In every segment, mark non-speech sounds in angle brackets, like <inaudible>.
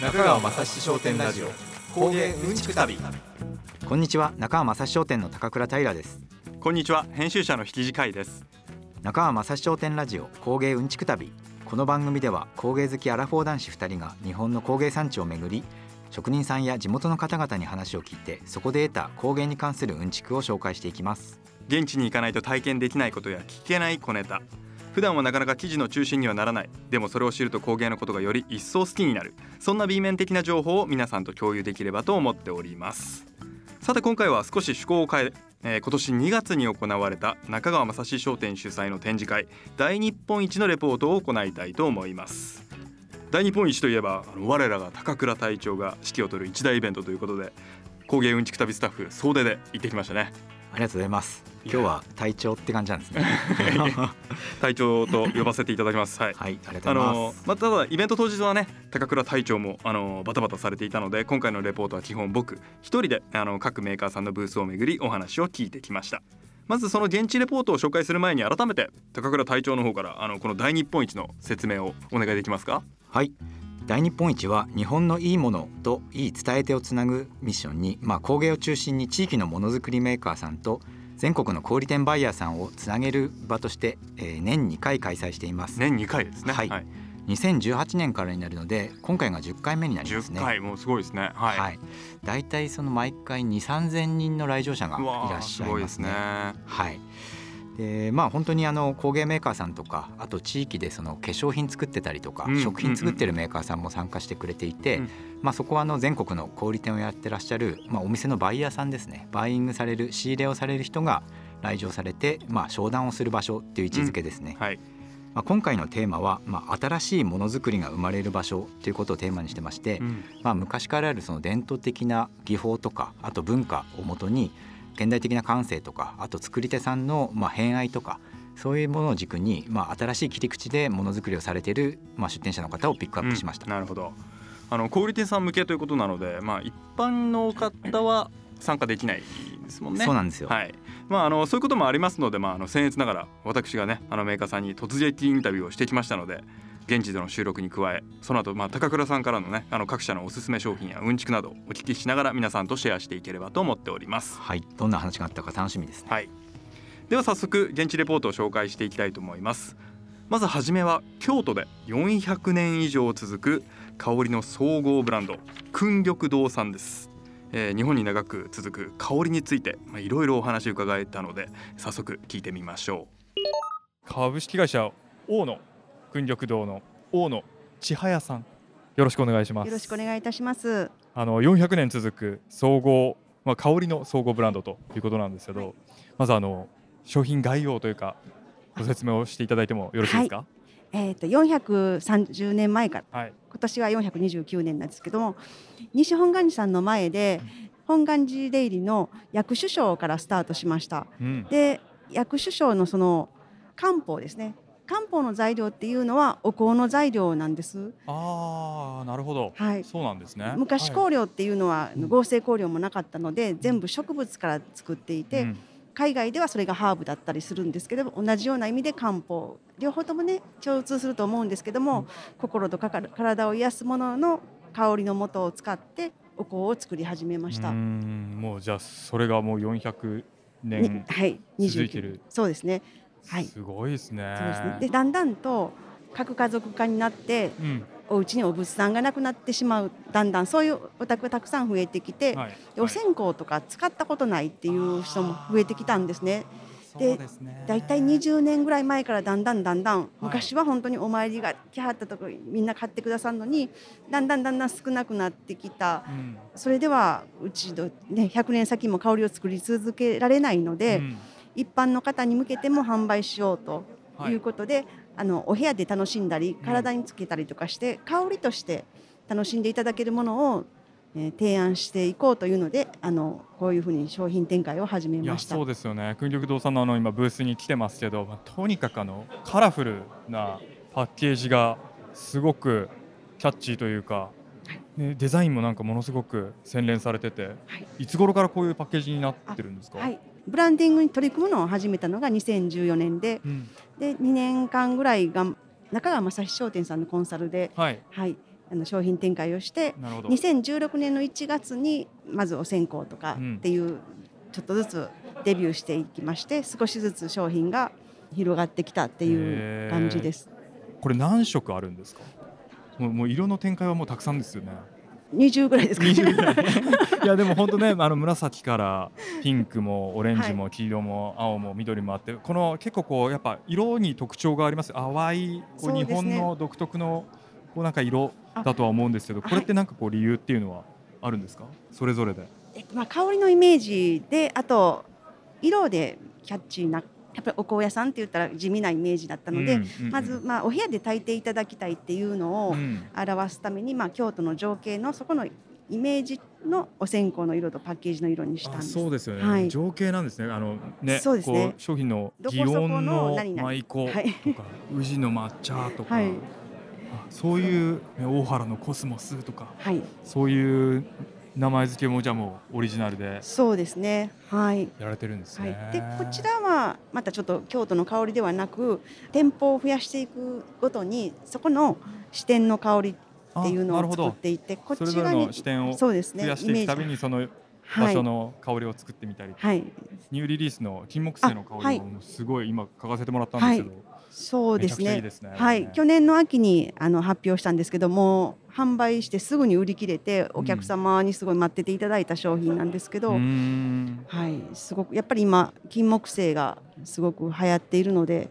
中川雅史商店ラジオ。工芸うんちく旅。こんにちは。中川雅史商店の高倉平です。こんにちは。編集者の引地海です。中川雅史商店ラジオ工芸うんちく旅。この番組では工芸好きアラフォー男子2人が日本の工芸産地を巡り職人さんや地元の方々に話を聞いてそこで得た工芸に関するうんちくを紹介していきます。現地に行かないと体験できないことや聞けない小ネタ普段はなかなか記事の中心にはならない。でもそれを知ると工芸のことがより一層好きになる。そんな B 面的な情報を皆さんと共有できればと思っております。さて今回は少し趣向を変ええー今年2月に行われた中川雅史商店主催の展示会大日本一のレポートを行いたいと思います。大日本一といえばあの我らが高倉隊長が指揮を執る一大イベントということで工芸うんちく旅スタッフ総出で行ってきましたね。ありがとうございます。今日は隊長って感じなんですね。<laughs> 隊長と呼ばせていただきます。はい。はいありがとあうございます、のまあ、ただイベント当日はね高倉隊長もあのバタバタされていたので今回のレポートは基本僕一人であの各メーカーさんのブースを巡りお話を聞いてきました。まずその現地レポートを紹介する前に改めて高倉隊長の方からあのこの大日本一の説明をお願いできますか？はい大日本一は日本のいいものといい伝え手をつなぐミッションに、まあ、工芸を中心に地域のものづくりメーカーさんと全国の小売店バイヤーさんをつなげる場として、えー年2回開催しています、年2回ですね。はい。2018年からになるので今回が10回目になります10ね回もうすごいですね。はい、はい、大体その毎回2 3千人の来場者がいらっしゃいますね。すごいですね。はいでまあ、本当にあの工芸メーカーさんとかあと地域でその化粧品作ってたりとか、うん食品作ってるメーカーさんも参加してくれていて、うん。まあ、そこはあの全国の小売店をやってらっしゃる、まあ、お店のバイヤーさんですね。バイイングされる仕入れをされる人が来場されて、まあ、商談をする場所っていう位置づけですね。はい。まあ、今回のテーマは、まあ、新しいものづくりが生まれる場所ということをテーマにしてまして、うん。まあ、昔からあるその伝統的な技法とかあと文化をもとに現代的な感性とかあと作り手さんのまあ偏愛とかそういうものを軸にまあ新しい切り口でものづくりをされているまあ出店者の方をピックアップしました。うんなるほどあの小売店さん向けということなので、まあ、一般の方は参加できないですもんね。そうなんですよ、はいまあ、あのそういうこともありますので、まあ、あの僭越ながら私がねあのメーカーさんに突撃インタビューをしてきましたので現地での収録に加えその後、まあ高倉さんからのねあの各社のおすすめ商品やうんちくなどお聞きしながら皆さんとシェアしていければと思っております。はい、どんな話があったか楽しみですね。はい、では早速現地レポートを紹介していきたいと思います。まずはじめは京都で400年以上続く香りの総合ブランド訓玉堂さんです、えー日本に長く続く香りについてまあいろいろお話伺えたので早速聞いてみましょ株式会社大野訓緑堂の大野千早さん。よろしくお願いします。よろしくお願いいたします。あの400年続く総合まあ香りの総合ブランドということなんですけど、はい。まずあの商品概要というかご説明をしていただいてもよろしいですか？えっ、と430年前からはい、今年は429年なんですけども、西本願寺さんの前で本願寺出入りの薬種賞からスタートしました。うん。で薬種賞のその漢方ですね。漢方の材料っていうのはお香の材料なんです。ああなるほど、はい。そうなんですね昔はい香料っていうのはうん合成香料もなかったので全部植物から作っていて、うん海外ではそれがハーブだったりするんですけど同じような意味で漢方両方ともね共通すると思うんですけども、心とかか体を癒すものの香りの素を使ってお香を作り始めました。うもうじゃあそれがもう400に年はい、29続いてるそうですね。はい、すごいですね。そうですね。でだんだんと核家族化になってうん。お家にお仏さんがなくなってしまうだんだんそういうお宅がたくさん増えてきて、はい。でお線香とか使ったことないっていう人も増えてきたんですね。でそうですね。だいたい20年ぐらい前からだんだんだんだん昔は本当にお参りが来はったとこみんな買ってくださるのにだんだんだんだん少なくなってきた。うん。それではうちの、ね、100年先も香りを作り続けられないので、うん一般の方に向けても販売しようとはい。いうことで、あのお部屋で楽しんだり体につけたりとかして、香りとして楽しんでいただけるものを、えー提案していこうというのであのこういうふうに商品展開を始めました。そうですよね。訓緑堂さんのあの今ブースに来てますけど、まあ、とにかくあのカラフルなパッケージがすごくキャッチーというか、ね、デザインもなんかものすごく洗練されてて、はい。い、つ頃からこういうパッケージになってるんですか、はい、ブランディングに取り組むのを始めたのが2014年でうん。で2年間ぐらいが中川正史商店さんのコンサルで、はい。はい、あの商品展開をしてなるほど。2016年の1月にまずお線香とかうん。っていうちょっとずつデビューしていきまして少しずつ商品が広がってきたっていう感じです。これ何色あるんですか？もうもう色の展開はもうたくさんですよね20ぐらいですかね。20ぐらい。<laughs> いやでも本当ね <laughs> あの紫からピンクもオレンジも黄色も青も緑もあってこの結構こうやっぱ色に特徴があります。淡いこう日本の独特のこうなんか色あだとは思うんですけどこれっはいてなんかこう理由っていうのはあるんですか？それぞれで。えっとまあ、香りのイメージであと色でキャッチーなやっぱりお香屋さんって言ったら地味なイメージだったので、まず、まあ、お部屋で炊いていただきたいっていうのをうん。表すために、まあ、京都の情景のそこのイメージのお線香の色とパッケージの色にしたんあです。そうですよね、はい。情景なんですね。あのねそうですね。商品の祇園の舞妓はい。とか、<laughs> 宇治の抹茶とか、はい。あそういう、ね、大原のコスモスとかはい、そういう名前付けもじゃあもうオリジナルでそうですね。はい。やられてるんですはい。ね。、でこちらはまたちょっと京都の香りではなく店舗を増やしていくごとにそこの視点の香りっていうのを作っていってこちらにの視点を増やしていくたびにその場はい。所の香りを作ってみたり、はい。ニューリリースの金木犀の香りもすごい今嗅がせてもらったんですけど、そうですめちゃくちゃいいねですね。はい、去年の秋にあの発表したんですけども販売してすぐに売り切れてお客様にすごい待ってていただいた商品なんですけど、うーん。はい、すごくやっぱり今金木犀がすごく流行っているので、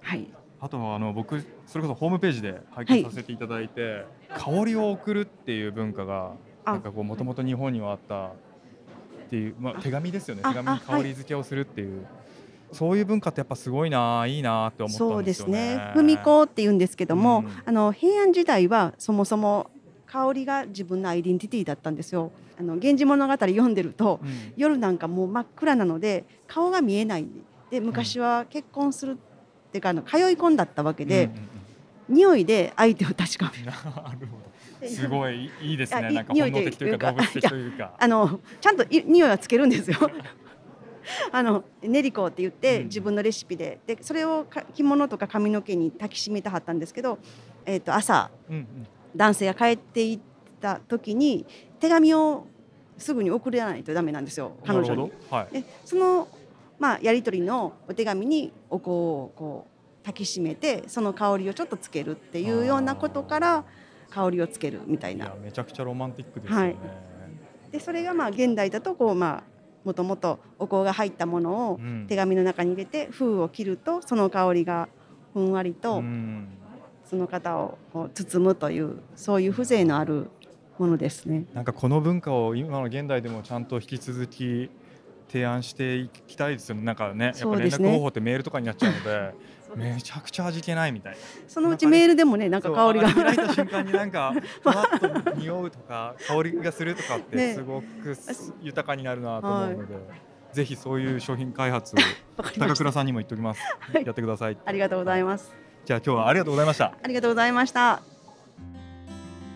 はい、あとはあの僕それこそホームページで拝見させていただいて、香りを送るっていう文化があ。なんかこうもともと日本にはあったっていう、まあ、手紙ですよね。あ手紙に香り付けをするっていう、そういう文化ってやっぱすごいないいなって思ったそうですんですよね。ね文香って言うんですけども、うんあの平安時代はそもそも香りが自分のアイデンティティだったんですよ。あの源氏物語読んでるとうん夜なんかもう真っ暗なので顔が見えないで昔は結婚するっていうかあの通い込んだったわけで、うんうんうん匂いで相手を確かめる。なるほど。すごいいいですあね。なんか本能的というか動物的というか。あのちゃんとい匂いはつけるんですよ。<laughs> あの練り粉って言ってうん自分のレシピででそれをか着物とか髪の毛に抱きしめてはったんですけど、えー、と朝うんうん。男性が帰っていった時に手紙をすぐに送らないとダメなんですよ彼女になる。ほど。はい。でその、まあ、やり取りのお手紙にお香をこう抱きしめてその香りをちょっとつけるっていうようなことから香りをつけるみたいなめちゃくちゃロマンティックですよね。はいでそれがまあ現代だとこうまあもともとお香が入ったものをうん手紙の中に入れて封を切るとその香りがふんわりとうんその方をこう包むというそういう風情のあるものですね。なんかこの文化を今の現代でもちゃんと引き続き提案していきたいですよね。なんかね、やっぱ連絡方法ってメールとかになっちゃうので、<laughs> めちゃくちゃ味気ないみたいな。そのうちメールでもねなんか香りが開いた瞬間になんかふわっと匂うとか <laughs> 香りがするとかってねすごくす豊かになるなと思うので、ぜひそういう商品開発を高倉さんにも言っておきます。はいやってください。ありがとうございます。じゃあ今日はありがとうございました。ありがとうございました。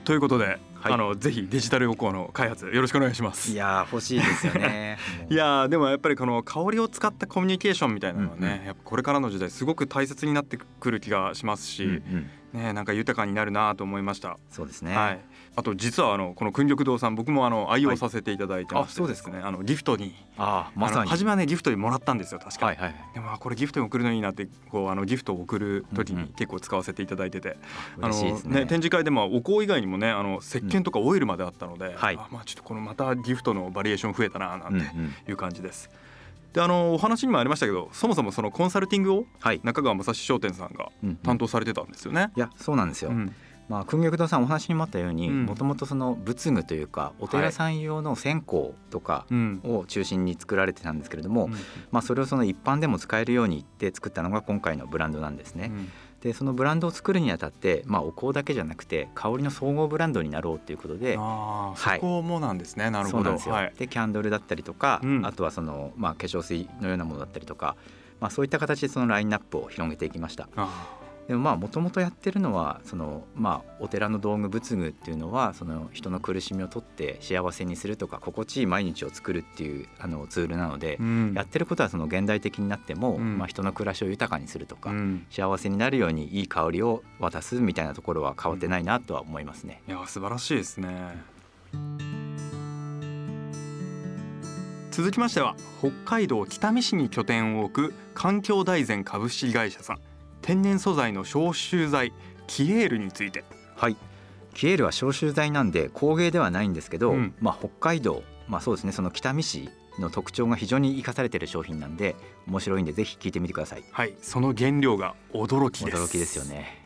ということで、はい。あのぜひデジタルお香の開発よろしくお願いします。いやー欲しいですよね。<laughs> いやーでもやっぱりこの香りを使ったコミュニケーションみたいなのはね、うん。やっぱこれからの時代すごく大切になってくる気がしますし、うんうん。ねなんか豊かになるなと思いました。そうですね、はい。あと実はあのこの訓緑堂さん僕もあの愛用させていただいてまして、あそうですか。ね。あのギフトにああまさに。あの初めはねギフトにもらったんですよ確か。はいはいでもあこれギフトに送るのいいなってこうあのギフトを送る時うんうん。に結構使わせていただいてて、あの嬉しいですね。展示会でもお香以外にもねあの石鹸とかオイルまであったので、はい。あまあちょっとこのまたギフトのバリエーション増えたななんてうんうん。いう感じです。であのお話にもありましたけどそもそもそのコンサルティングをはい、中川正史商店さんがうんうん。担当されてたんですよね。いやそうなんですよ、うんまあ訓玉堂さんお話にもあったようにうんもともとその仏具というかお寺さん用の線香とかうんを中心に作られてたんですけれども、うんまあ、それをその一般でも使えるようにって作ったのが今回のブランドなんですね。でそのブランドを作るにあたって、まあ、お香だけじゃなくて香りの総合ブランドになろうということで。ああ、はいそこもなんですね。なるほど。ではい。でキャンドルだったりとか、うんあとはその、まあ、化粧水のようなものだったりとか、まあ、そういった形でそのラインナップを広げていきました。あでもまあもともとやってるのはそのまあお寺の道具仏具っていうのはその人の苦しみを取って幸せにするとか心地いい毎日を作るっていうあのツールなので、うん。やってることはその現代的になっても、うん。まあ人の暮らしを豊かにするとか、うん。幸せになるようにいい香りを渡すみたいなところは変わってないなとは思いますね。いや素晴らしいですね。続きましては北海道北見市に拠点を置く環境大全株式会社さん天然素材の消臭剤キエールについて。はい。キエールは消臭剤なんで工芸ではないんですけど、うん。まあ、北海道、まあ、そうですねその北見市の特徴が非常に生かされている商品なんで面白いんでぜひ聞いてみてください。はい。その原料が驚きです。驚きですよね。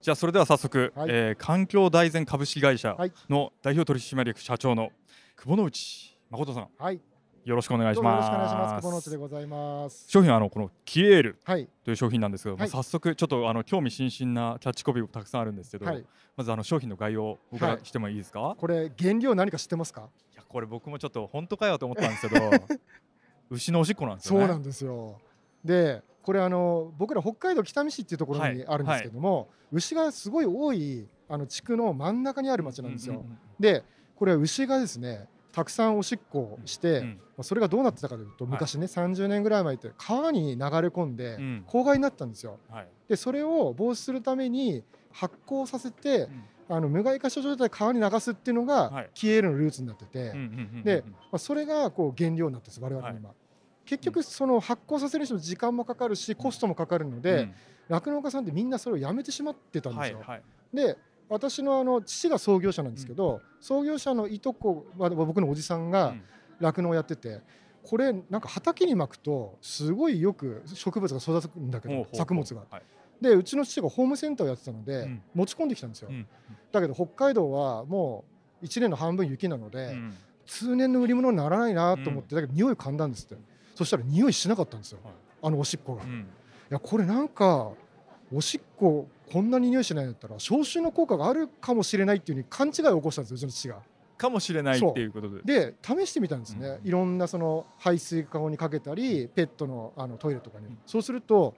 じゃあそれでは早速、はい。えー環境大全株式会社はい。の代表取締役社長の久保之内誠さん。はい、よろしくお願いしどうもよろますしくお願いします。久保之内でございます。商品はあのこのキエールはい、という商品なんですけど、はいまあ早速ちょっとあの興味津々なキャッチコピーもたくさんあるんですけど、はい、まずあの商品の概要をお伺はいいしてもいいですか、これ原料何か知ってますか？いやこれ僕もちょっと本当かよと思ったんですけど <laughs> 牛のおしっこなんですよねそうなんですよ。で、これあの僕ら北海道北見市っていうところはいにあるんですけども、牛がすごい多いあの地区の真ん中にある町なんですよ。うううんで、これは牛がですね、たくさんおしっこをして、うん。まあそれがどうなってたかというと、はい。昔ね、30年ぐらい前って川に流れ込んでうん。公害になったんですよ。はい。で、それを防止するために発酵させてう、ん。あの無害化した状態で川に流すっていうのが、はい。キエールのルーツになってて、でまあ、それがこう原料になってるんです我々の今、結局その発酵させる人の時間もかかるしコストもかかるので酪農、家さんってみんなそれをやめてしまってたんですよ、で私のあの父が創業者なんですけど、創業者のいとこは僕のおじさんがうん。酪農をやっててこれなんか畑に巻くとすごいよく植物が育つんだけど作物が。はい。でうちの父がホームセンターをやってたので、うん。持ち込んできたんですよ、うん。だけど北海道はもう1年の半分雪なので、うん。通年の売り物にならないなと思って、だけど匂い嗅んだんですって。そしたら匂いしなかったんですよ、はい。あのおしっこが、いうん。やこれなんかおしっここんなに匂いしないんだったら消臭の効果があるかもしれないっていうふうに勘違いを起こしたんですようちの父が。かもしれないっていうことで。で試してみたんですね、うん。いろんなその排水管にかけたりペットのあのトイレとかに、うん。そうすると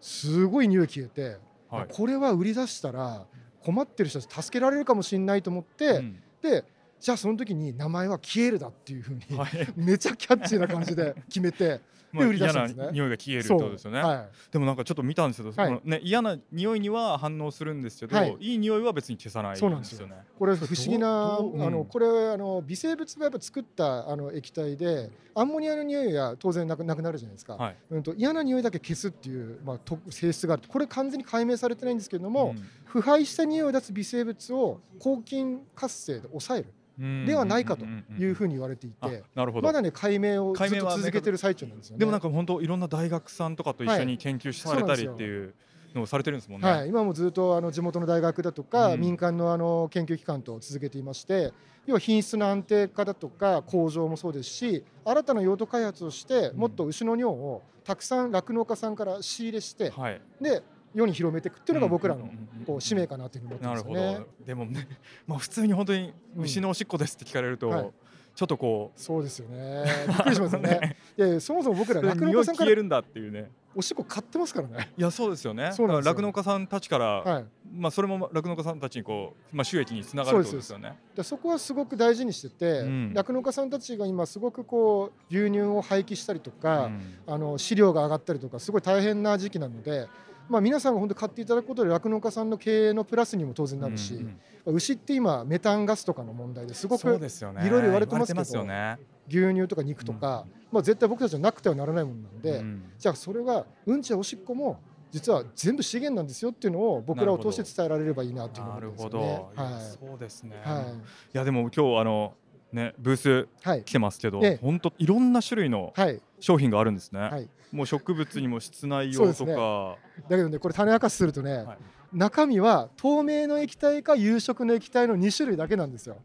すごい匂い消えて、はい。これは売り出したら困ってる人たち助けられるかもしれないと思って、うん。でじゃあその時に名前はキエールだっていうふうに、はい。<laughs> めちゃキャッチーな感じで決めてまあ売り出し嫌なたんですね。匂いが消えるってことですよね。はでもなんかちょっと見たんですけど、はい。そのね、嫌な匂いには反応するんですけど、はい。い、い匂いは別に消さないそうなんですよ。ね。い、これ不思議なあのこれあの微生物がやっぱ作ったあの液体でアンモニアの匂いが当然なくなくなるじゃないですか、はい。うん、と嫌な匂いだけ消すっていう、まあ、と性質があるこれ完全に解明されてないんですけれども、腐敗した匂いを出す微生物を抗菌活性で抑える。うん。ではないかとんんんいうふうに言われていあて。まだね解明をずっと続けてる最中なんですよね。でもなんか本当いろんな大学さんとかと一緒に研究されたりっていうのをされてるんですもんね。はい、今もずっとあの地元の大学だとか、うん民間のあの研究機関と続けていまして要は品質の安定化だとか向上もそうですし新たな用途開発をしてんもっと牛の尿をたくさん酪農家さんから仕入れして、はい。で世に広めていくっていうのが僕らのうんうんうんうんこう使命かなというふうに思ってますよねど。。でもね、<laughs> まあ普通に本当にうん牛のおしっこですって聞かれると、はいちょっとこそうですよね。びっくりしますよね。<laughs> でそもそも僕らう、酪農家さんから消えるんだっていうね。おしっこ買ってますからね。いやそうですよね。酪農家さんたちから、はい。まあそれも酪農家さんたちにこう、まあ収益につながるとですよね。でそこはすごく大事にしててうん酪農、家さんたちが今すごくこう牛乳を廃棄したりとか、うんあの飼料が上がったりとかすごい大変な時期なので、まあ、皆さんが本当買っていただくことで酪農家さんの経営のプラスにも当然なるし、うんうん牛って今メタンガスとかの問題ですごく。いろいろ言われてますけどね。牛乳とか肉とか、まあ、絶対僕たちはなくてはならないものなので、うんじゃあそれがうんちやおしっこも実は全部資源なんですよっていうのを僕らを通して伝えられればいいなというなるほ思ってますよねど。。いやはいそうですね。はいやでも今日あのねブースはい。来てますけど、ええ。本当いろんな種類のはい。商品があるんですね。はい、もう植物にも室内用とそうですね。か、だけどねこれ種明かしするとね、はい。中身は透明の液体か有色の液体の2種類だけなんですよ。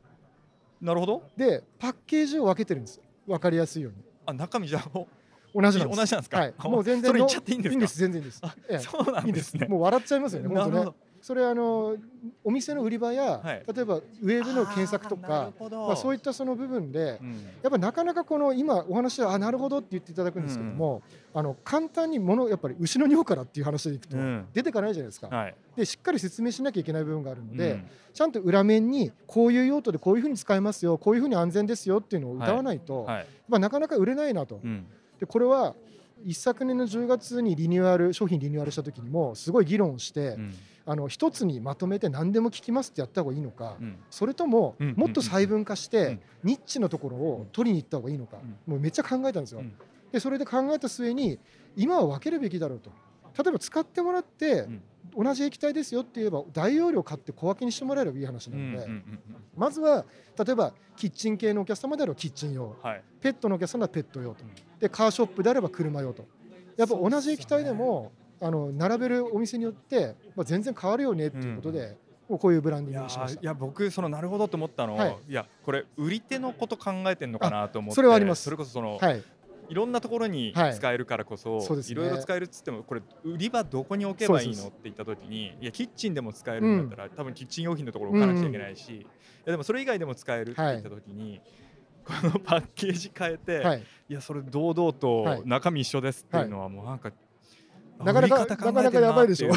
なるほど。でパッケージを分けてるんです分かりやすいように。あ中身じゃあ同じなんです。同じなんですか？はい、あもう全然それ言っちゃっていいんですか？いいんです全然いいです。<laughs> そうなんですね。もう笑っちゃいますよねなるほ本当ねそれあのお店の売り場や、はい。例えばウェブの検索とかまあ、そういったその部分でうん。やっぱなかなかこの今お話はあなるほどって言っていただくんですけども、あの簡単にものやっぱり牛の尿からっていう話でいくとうん。出てかないじゃないですか。はい。でしっかり説明しなきゃいけない部分があるので、うん。ちゃんと裏面にこういう用途でこういうふうに使えますよこういうふうに安全ですよっていうのを歌わないと、はい。まあ、なかなか売れないなと。うん。でこれは一昨年の10月にリニューアル商品リニューアルした時にもすごい議論をして、うんあの一つにまとめて何でも聞きますってやった方がいいのか、うん。それともうんもっと細分化しうん。てニッチのところを取りに行った方がいいのか、もうめっちゃ考えたんですよ。うん。でそれで考えた末に今は分けるべきだろうと。例えば使ってもらってうん。同じ液体ですよって言えば大容量買って小分けにしてもらえればいい話なうんので、まずは例えばキッチン系のお客様であればキッチン用。はい。ペットのお客様はペット用と。でカーショップであれば車用と。やっぱ同じ液体でもあの並べるお店によって、まあ、全然変わるよねっていうことで、もうこういうブランディングにしました。ーい。や僕そのなるほどと思ったのは、はい。い、やこれ売り手のこと考えてんのかなと思ってそれはあります。それこそその、はい、い、ろんなところにはい。使えるからこそ、そうですね。いろいろ使えるっつってもこれ売り場どこに置けばいいのって言った時にいやキッチンでも使えるんだったら、多分キッチン用品のところ置かなくちゃいけないし、いやでもそれ以外でも使えるって言った時に、このパッケージ変えて、、はい。い、やそれ堂々はい。と中身一緒ですっていうのはもうなんか、なかなかなかなかやばいでしょ。い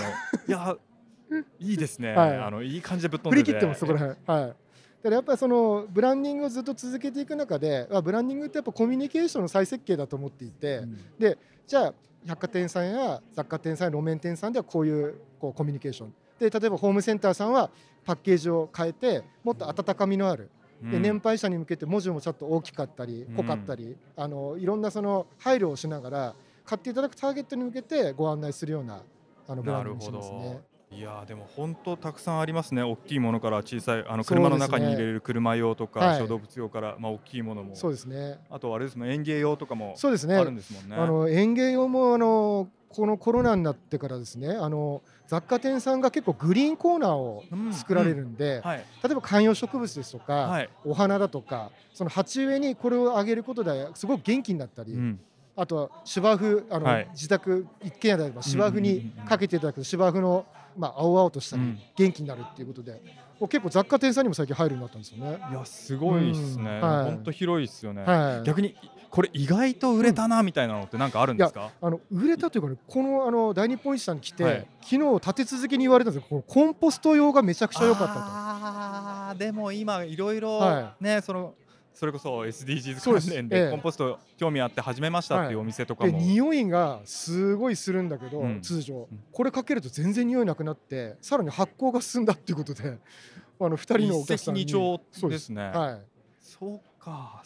や <laughs> いいですね、はい。あのいい感じでぶっ飛振りんでて。切ってますそこら辺。はい。だからやっぱりそのブランディングをずっと続けていく中であブランディングってやっぱコミュニケーションの再設計だと思っていて、うん。じゃあ百貨店さんや雑貨店さんや路面店さんではこういうこうコミュニケーション。で例えばホームセンターさんはパッケージを変えてもっと温かみのある。でうん。年配者に向けて文字もちょっと大きかったりうん濃かったり、あのいろんなその配慮をしながら買っていただくターゲットに向けてご案内するようなあのブランディングにしますね。いやーでも本当たくさんありますね。大きいものから小さいあの車の中に入れる車用とか、はい。小動物用から、まあ、大きいものも。そうですね。あとあれですもん園芸用とかもそうですね。あるんですもんね。あの園芸用もあのこのコロナになってからですねあの雑貨店さんが結構グリーンコーナーをうん。作られるんで、はい。例えば観葉植物ですとか、はい。お花だとかその鉢植えにこれをあげることですごく元気になったり、うんあとは芝生あの、はい。自宅一軒家であれば芝生にかけていただくと芝生の、まあ、青々とした元気になるっていうことでもう結構雑貨店さんにも最近入るようになったんですよね。いやすごいですね。うん。はい。本当広いですよね。はい、逆にこれ意外と売れたなみたいなのってなんかあるんですか？あの売れたというかねこのあの大日本一さんに来て、はい。昨日立て続けに言われたんですよ。このコンポスト用がめちゃくちゃ良かったあーでも今いろいろはねそのそれこそ SDGs 関連ええでコンポスト興味あって始めましたっていうお店とかと。でも。匂いがすごいするんだけど、うん通常うんこれかけると全然匂いなくなってさらに発酵が進んだっていうことであの2人のお客さんに一石二そう鳥ですね。はいそうか。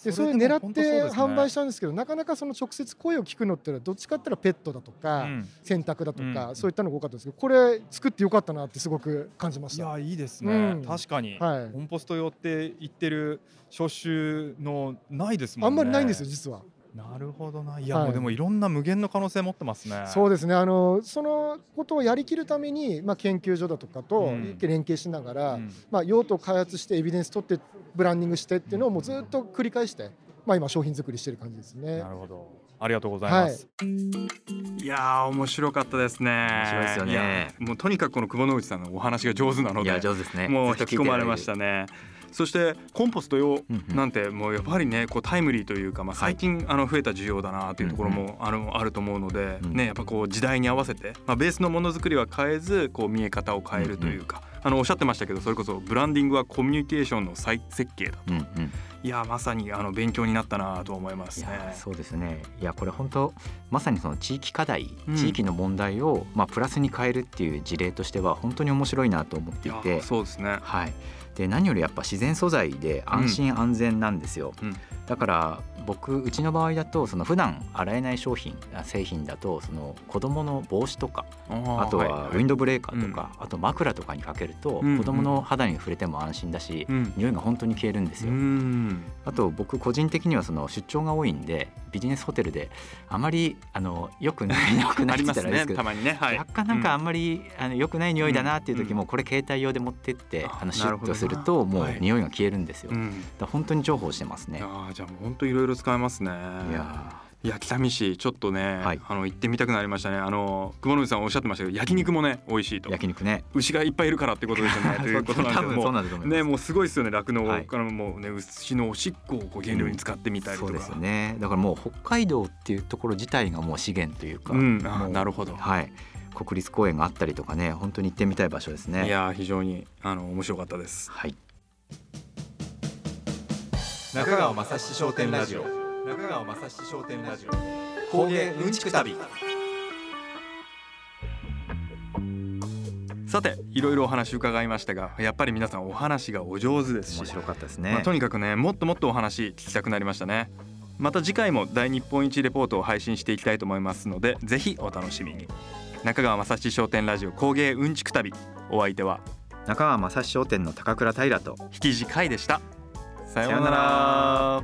でそれ狙って販売したんですけどなかなかその直接声を聞くのってのはどっちかっていうとペットだとか、うん。洗濯だとか、うん。そういったのが多かったんですけどこれ作ってよかったなってすごく感じました。いやいいですね、うん。確かに、はい。コンポスト用って言ってる消臭のないですもんね。あんまりないんですよ実は。なるほどな。い。や、はいもうでもいろんな無限の可能性持ってますね。そうですね。あのそのことをやりきるために、まあ、研究所だとかとうん。連携しながら、うん。まあ、用途を開発してエビデンス取ってブランディングしてっていうのをもうずっと繰り返して、まあ、今商品作りしてる感じですね。な。るほど。ありがとうございます、い。やー面白かったですね。面白いですよね。いやもうとにかくこの久保之内さんのお話が上手なのでいや上手ですね。もう引き込まれましたねそしてコンポスト用なんてもうやっぱりねこうタイムリーというか、まあ、最近あの増えた需要だなというところもあのあると思うので、うん。ね、やっぱこう時代に合わせて、まあ、ベースのものづくりは変えずこう見え方を変えるというか、あのおっしゃってましたけどそれこそブランディングはコミュニケーションの再設計だと。うんうん。いやまさにあの勉強になったなと思いますいね。やそうですね。いやこれ本当まさにその地域課題、うん。地域の問題を、まあ、プラスに変えるっていう事例としては本当に面白いなと思っていて。そうですね。はい、で何よりやっぱ自然素材で安心安全なんですよ、うん。だから僕うちの場合だとその普段洗えない商品あ製品だとその子供の帽子とかあとはウィンドブレーカーとか、あと枕とかにかけるとうん子供の肌に触れても安心だし、うん。匂いが本当に消えるんですうよ、ん。あと僕個人的にはその出張が多いんでビジネスホテルであまりあの良くない <laughs> 良くないって言ったらですけどねたまにね。はい、若干なんかあんまり、あの良くない匂いだなっていう時もこれ携帯用で持ってって、ああのシュッとするともうはい。匂いが消えるんですよ、だかうんら本当に重宝してますね。いやーじゃあもう本当いろいろ使えますね。いやいや北見市ちょっとね、はい。あの行ってみたくなりましたね。あの久保野さんおっしゃってましたけど焼肉もね美味しいと。焼肉ね。牛がいっぱいいるからってことですよね。<laughs> ということなんで多分そうなんねもうすごいですよね酪農はい。からもうね牛のおしっこを原料に使ってみたりとか、そうですよね。だからもう北海道っていうところ自体がもう資源というか、うん。あなるほど。はい国立公園があったりとかね本当に行ってみたい場所ですね。いやー非常にあの面白かったです。はい。中川雅史商店ラジオ。中川雅史商店ラジオ。工芸うんちく旅。さていろいろお話伺いましたがやっぱり皆さんお話がお上手ですし。面白かったですね、まあ、とにかくねもっともっとお話聞きたくなりましたね。また次回も大日本一レポートを配信していきたいと思いますのでぜひお楽しみに中川雅史商店ラジオ工芸うんちく旅。お相手は中川雅史商店の高倉平と引き地会でした。さようなら